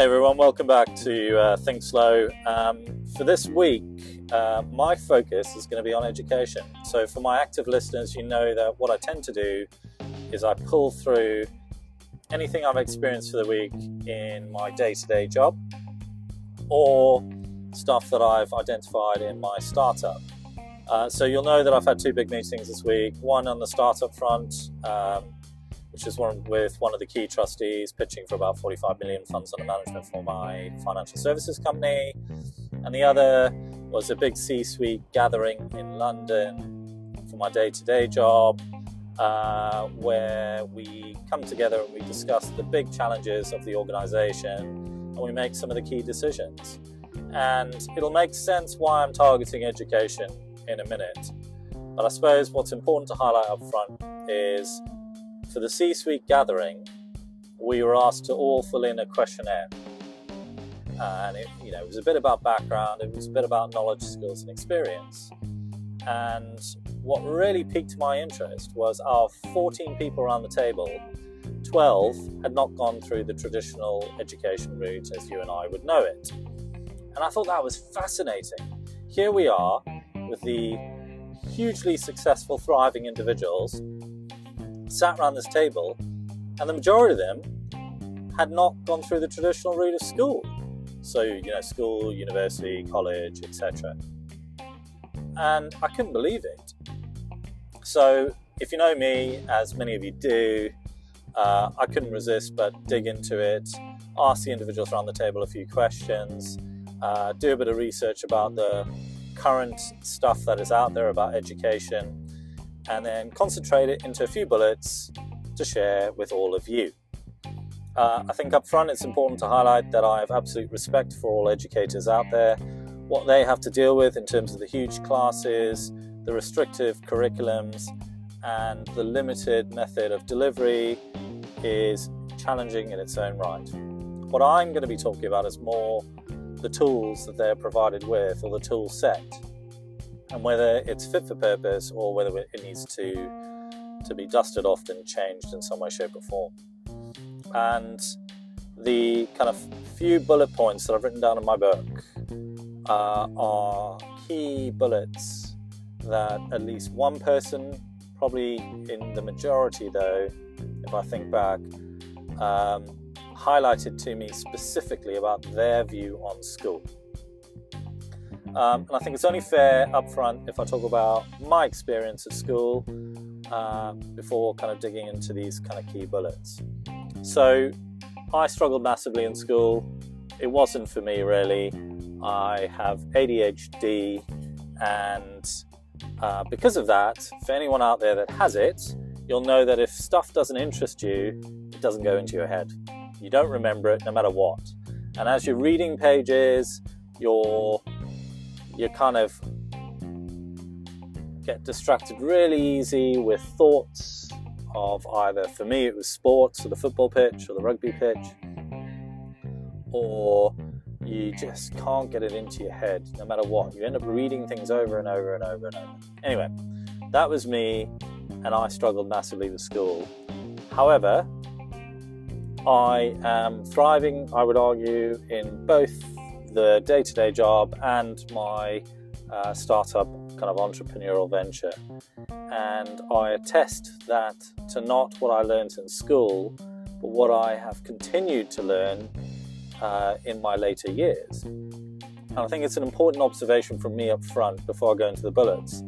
Hey everyone, welcome back to uh, Think Slow. Um, for this week, uh, my focus is going to be on education. So, for my active listeners, you know that what I tend to do is I pull through anything I've experienced for the week in my day to day job or stuff that I've identified in my startup. Uh, so, you'll know that I've had two big meetings this week one on the startup front. Um, which is one with one of the key trustees pitching for about 45 million funds under management for my financial services company. And the other was a big C suite gathering in London for my day to day job, uh, where we come together and we discuss the big challenges of the organization and we make some of the key decisions. And it'll make sense why I'm targeting education in a minute. But I suppose what's important to highlight up front is for the C suite gathering, we were asked to all fill in a questionnaire. Uh, and it, you know, it was a bit about background, it was a bit about knowledge, skills, and experience. And what really piqued my interest was our 14 people around the table, 12 had not gone through the traditional education route as you and I would know it. And I thought that was fascinating. Here we are with the hugely successful, thriving individuals sat around this table, and the majority of them had not gone through the traditional route of school. So, you know, school, university, college, etc. And I couldn't believe it. So, if you know me, as many of you do, uh, I couldn't resist but dig into it, ask the individuals around the table a few questions, uh, do a bit of research about the current stuff that is out there about education, and then concentrate it into a few bullets to share with all of you. Uh, I think up front it's important to highlight that I have absolute respect for all educators out there. What they have to deal with in terms of the huge classes, the restrictive curriculums, and the limited method of delivery is challenging in its own right. What I'm going to be talking about is more the tools that they're provided with or the tool set and whether it's fit for purpose or whether it needs to to be dusted off and changed in some way, shape, or form. And the kind of few bullet points that I've written down in my book uh, are key bullets that at least one person, probably in the majority though, if I think back, um, highlighted to me specifically about their view on school. Um, and I think it's only fair up front if I talk about my experience at school uh, before kind of digging into these kind of key bullets. So I struggled massively in school. It wasn't for me really. I have ADHD, and uh, because of that, for anyone out there that has it, you'll know that if stuff doesn't interest you, it doesn't go into your head. You don't remember it no matter what. And as you're reading pages, you're you kind of get distracted really easy with thoughts of either, for me, it was sports or the football pitch or the rugby pitch, or you just can't get it into your head no matter what. You end up reading things over and over and over and over. Anyway, that was me, and I struggled massively with school. However, I am thriving, I would argue, in both the day to day job and my uh, startup kind of entrepreneurial venture. And I attest that to not what I learned in school, but what I have continued to learn uh, in my later years. And I think it's an important observation from me up front before I go into the bullets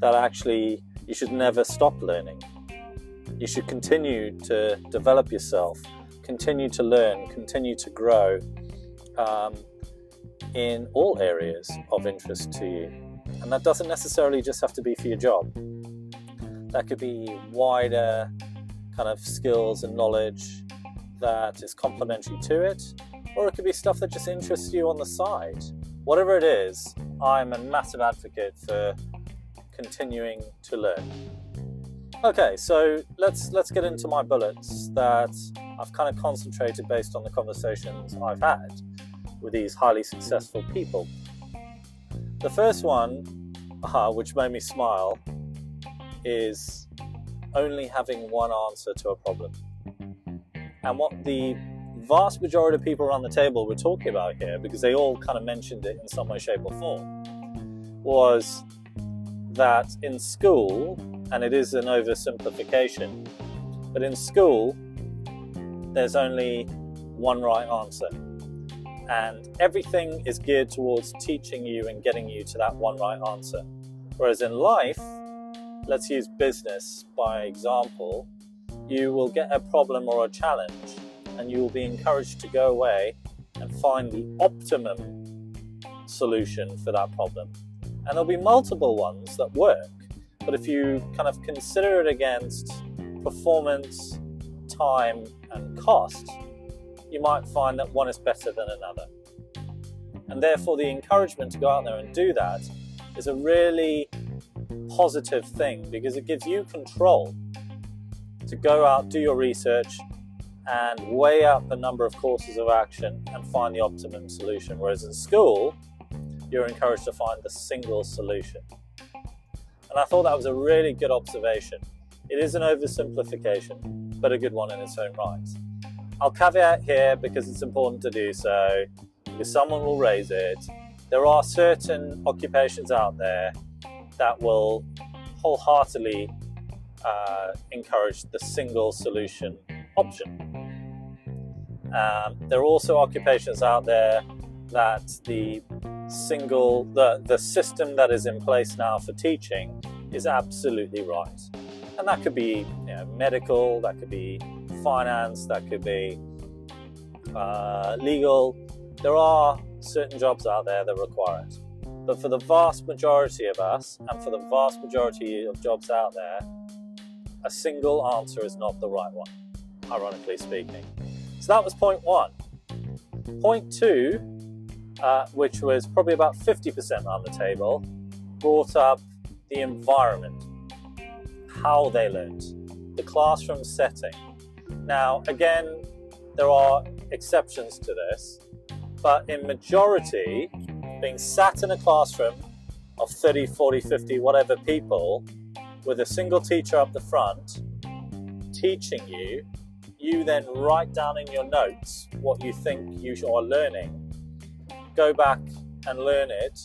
that actually you should never stop learning. You should continue to develop yourself, continue to learn, continue to grow. Um, in all areas of interest to you. And that doesn't necessarily just have to be for your job, that could be wider kind of skills and knowledge that is complementary to it, or it could be stuff that just interests you on the side. Whatever it is, I'm a massive advocate for continuing to learn. Okay, so let's let's get into my bullets that I've kind of concentrated based on the conversations I've had with these highly successful people. The first one, uh, which made me smile, is only having one answer to a problem. And what the vast majority of people around the table were talking about here, because they all kind of mentioned it in some way, shape, or form, was that in school, and it is an oversimplification, but in school, there's only one right answer. And everything is geared towards teaching you and getting you to that one right answer. Whereas in life, let's use business by example, you will get a problem or a challenge and you will be encouraged to go away and find the optimum solution for that problem. And there'll be multiple ones that work, but if you kind of consider it against performance, time, and cost, you might find that one is better than another. And therefore, the encouragement to go out there and do that is a really positive thing because it gives you control to go out, do your research, and weigh up a number of courses of action and find the optimum solution. Whereas in school, you're encouraged to find the single solution. And I thought that was a really good observation. It is an oversimplification, but a good one in its own right. I'll caveat here because it's important to do so, because someone will raise it. There are certain occupations out there that will wholeheartedly uh, encourage the single solution option. Um, there are also occupations out there that the single the, the system that is in place now for teaching is absolutely right. And that could be you know, medical, that could be finance, that could be uh, legal. There are certain jobs out there that require it. But for the vast majority of us, and for the vast majority of jobs out there, a single answer is not the right one, ironically speaking. So that was point one. Point two, uh, which was probably about 50% on the table, brought up the environment, how they learned, the classroom setting. Now, again, there are exceptions to this, but in majority, being sat in a classroom of 30, 40, 50, whatever people with a single teacher up the front teaching you, you then write down in your notes what you think you are learning, go back and learn it,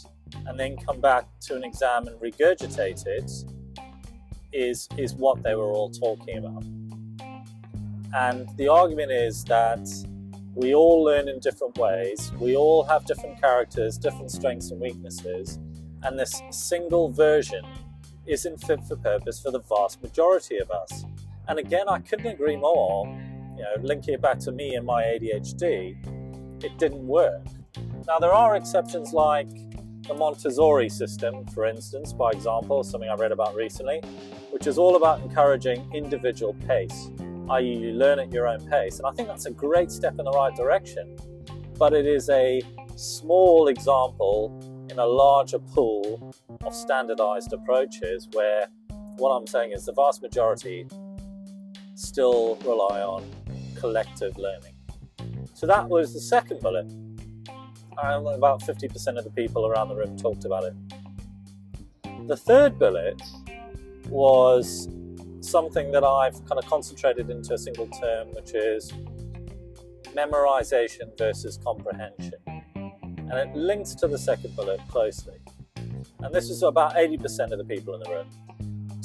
and then come back to an exam and regurgitate it is, is what they were all talking about. And the argument is that we all learn in different ways. We all have different characters, different strengths and weaknesses. And this single version isn't fit for purpose for the vast majority of us. And again, I couldn't agree more. You know, linking it back to me and my ADHD, it didn't work. Now, there are exceptions like the Montessori system, for instance, by example, something I read about recently, which is all about encouraging individual pace i.e., you learn at your own pace. And I think that's a great step in the right direction. But it is a small example in a larger pool of standardized approaches where what I'm saying is the vast majority still rely on collective learning. So that was the second bullet. And about 50% of the people around the room talked about it. The third bullet was something that I've kind of concentrated into a single term, which is memorization versus comprehension. And it links to the second bullet closely. And this is about 80% of the people in the room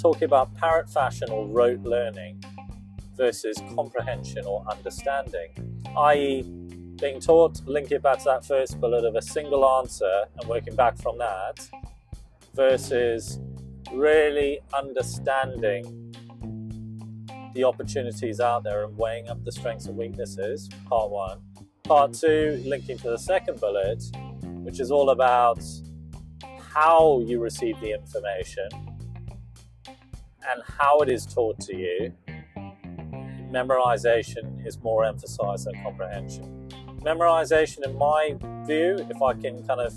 talking about parrot fashion or rote learning versus comprehension or understanding, i.e., being taught, link it back to that first bullet of a single answer and working back from that, versus really understanding the opportunities out there and weighing up the strengths and weaknesses, part one. Part two, linking to the second bullet, which is all about how you receive the information and how it is taught to you. Memorization is more emphasized than comprehension. Memorization, in my view, if I can kind of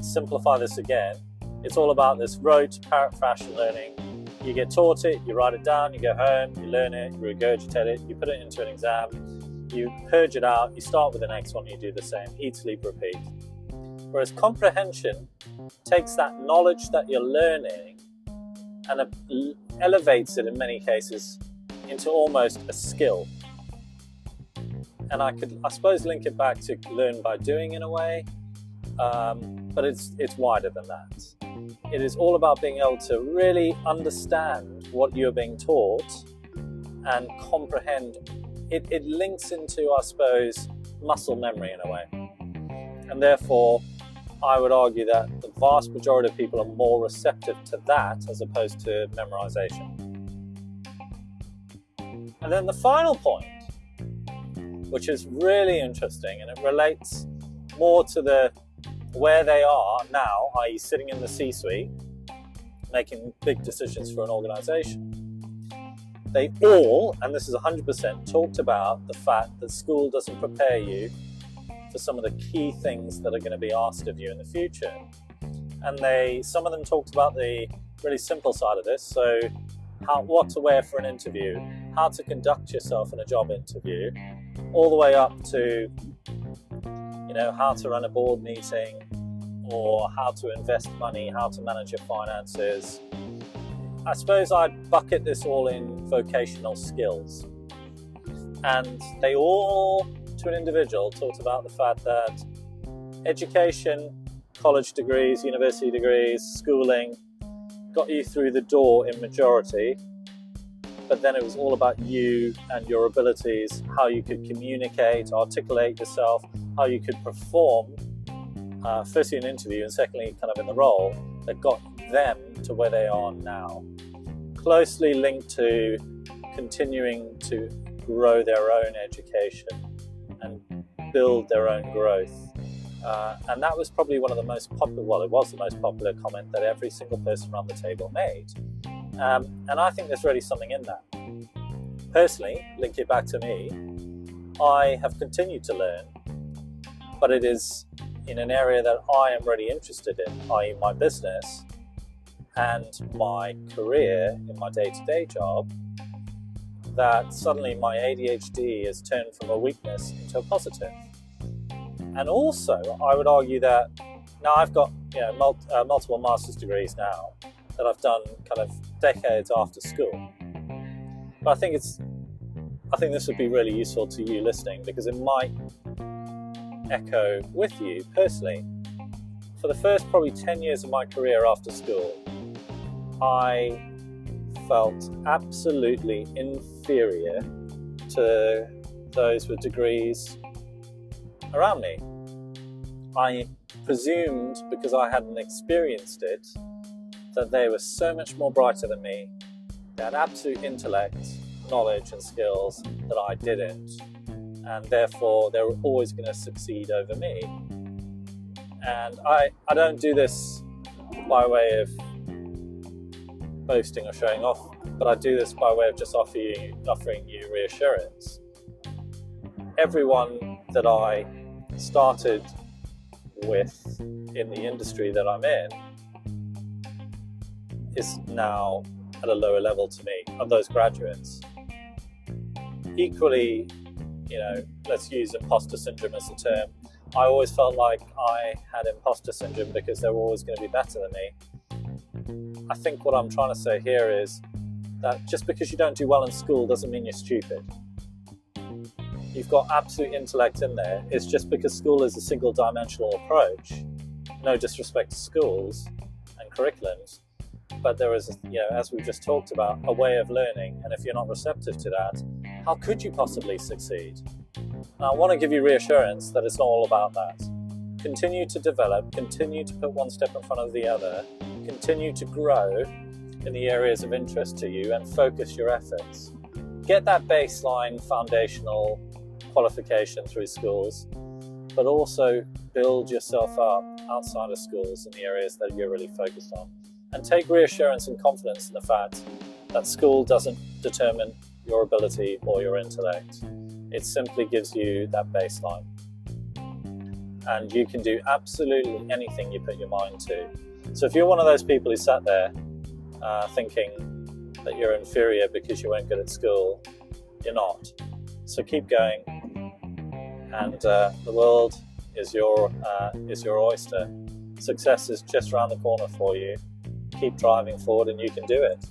simplify this again, it's all about this rote parrot fashion learning you get taught it, you write it down, you go home, you learn it, you regurgitate it, you put it into an exam, you purge it out, you start with the next one, you do the same, eat, sleep, repeat. Whereas comprehension takes that knowledge that you're learning and elevates it in many cases into almost a skill. and I could, I suppose, link it back to learn by doing in a way, um, but it's it's wider than that. It is all about being able to really understand what you're being taught and comprehend. It, it links into, I suppose, muscle memory in a way, and therefore, I would argue that the vast majority of people are more receptive to that as opposed to memorization. And then the final point which is really interesting and it relates more to the where they are now, i.e., sitting in the C suite, making big decisions for an organization. They all, and this is 100%, talked about the fact that school doesn't prepare you for some of the key things that are going to be asked of you in the future. And they, some of them talked about the really simple side of this. So, how, what to wear for an interview, how to conduct yourself in a job interview, all the way up to you know how to run a board meeting or how to invest money, how to manage your finances. I suppose I'd bucket this all in vocational skills. And they all, to an individual, talked about the fact that education, college degrees, university degrees, schooling got you through the door in majority, but then it was all about you and your abilities, how you could communicate, articulate yourself, how you could perform, uh, firstly an interview and secondly kind of in the role that got them to where they are now. Closely linked to continuing to grow their own education and build their own growth. Uh, and that was probably one of the most popular, well, it was the most popular comment that every single person around the table made. Um, and I think there's really something in that. Personally, link it back to me, I have continued to learn, but it is in an area that I am really interested in, i.e., my business and my career in my day to day job, that suddenly my ADHD has turned from a weakness into a positive. And also, I would argue that now I've got you know, mul- uh, multiple master's degrees now, that I've done kind of decades after school. But I think it's I think this would be really useful to you listening because it might echo with you personally. For the first probably 10 years of my career after school, I felt absolutely inferior to those with degrees around me. I presumed because I hadn't experienced it that they were so much more brighter than me. They had absolute intellect, knowledge, and skills that I didn't, and therefore they're always going to succeed over me. And I, I don't do this by way of boasting or showing off, but I do this by way of just offering offering you reassurance. Everyone that I started with in the industry that I'm in is now at a lower level to me of those graduates. Equally, you know, let's use imposter syndrome as a term. I always felt like I had imposter syndrome because they were always going to be better than me. I think what I'm trying to say here is that just because you don't do well in school doesn't mean you're stupid. You've got absolute intellect in there. It's just because school is a single dimensional approach. No disrespect to schools and curriculums, but there is, you know, as we've just talked about, a way of learning. And if you're not receptive to that, how could you possibly succeed? Now, I want to give you reassurance that it's not all about that. Continue to develop, continue to put one step in front of the other, continue to grow in the areas of interest to you, and focus your efforts. Get that baseline foundational qualification through schools, but also build yourself up outside of schools in the areas that you're really focused on and take reassurance and confidence in the fact that school doesn't determine your ability or your intellect. It simply gives you that baseline. And you can do absolutely anything you put your mind to. So if you're one of those people who sat there uh, thinking that you're inferior because you weren't good at school, you're not. So keep going, and uh, the world is your uh, is your oyster. Success is just around the corner for you keep driving forward and you can do it.